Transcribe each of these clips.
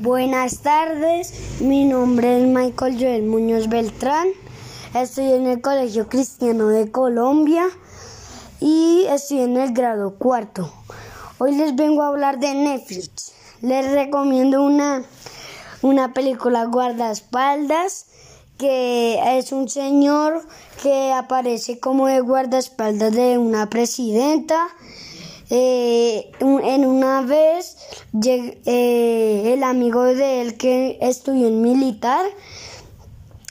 Buenas tardes, mi nombre es Michael Joel Muñoz Beltrán, estoy en el Colegio Cristiano de Colombia y estoy en el grado cuarto. Hoy les vengo a hablar de Netflix. Les recomiendo una, una película guardaespaldas que es un señor que aparece como de guardaespaldas de una presidenta eh, en una vez eh, el amigo de él que estudió en militar,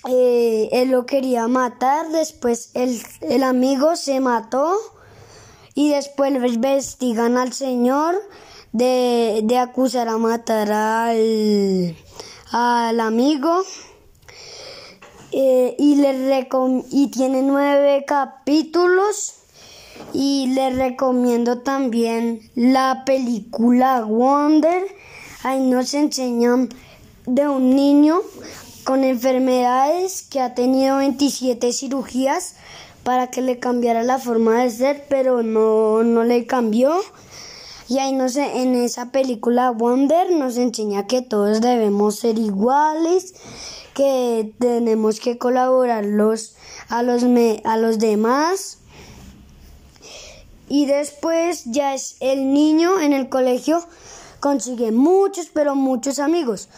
eh, él lo quería matar, después el, el amigo se mató y después investigan al señor de, de acusar a matar al, al amigo. y, le y tiene nueve capítulos y les recomiendo también la película Wonder. Ahí nos enseñan de un niño con enfermedades que ha tenido 27 cirugías para que le cambiara la forma de ser, pero no, no le cambió. Y ahí nos, en esa película Wonder nos enseña que todos debemos ser iguales, que tenemos que colaborar los, a, los, a los demás y después ya es el niño en el colegio consigue muchos pero muchos amigos.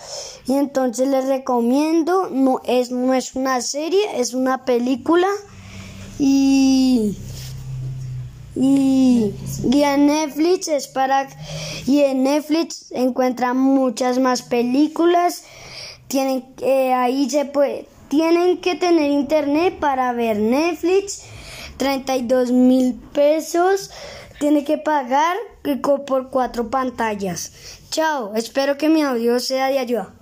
Y entonces les recomiendo no es no es una serie es una película. Y y, en Netflix es para y en Netflix encuentran muchas más películas. Tienen eh, ahí se puede tienen que tener internet para ver Netflix. 32 mil pesos tiene que pagar por cuatro pantallas. Chao, espero que mi audio sea de ayuda.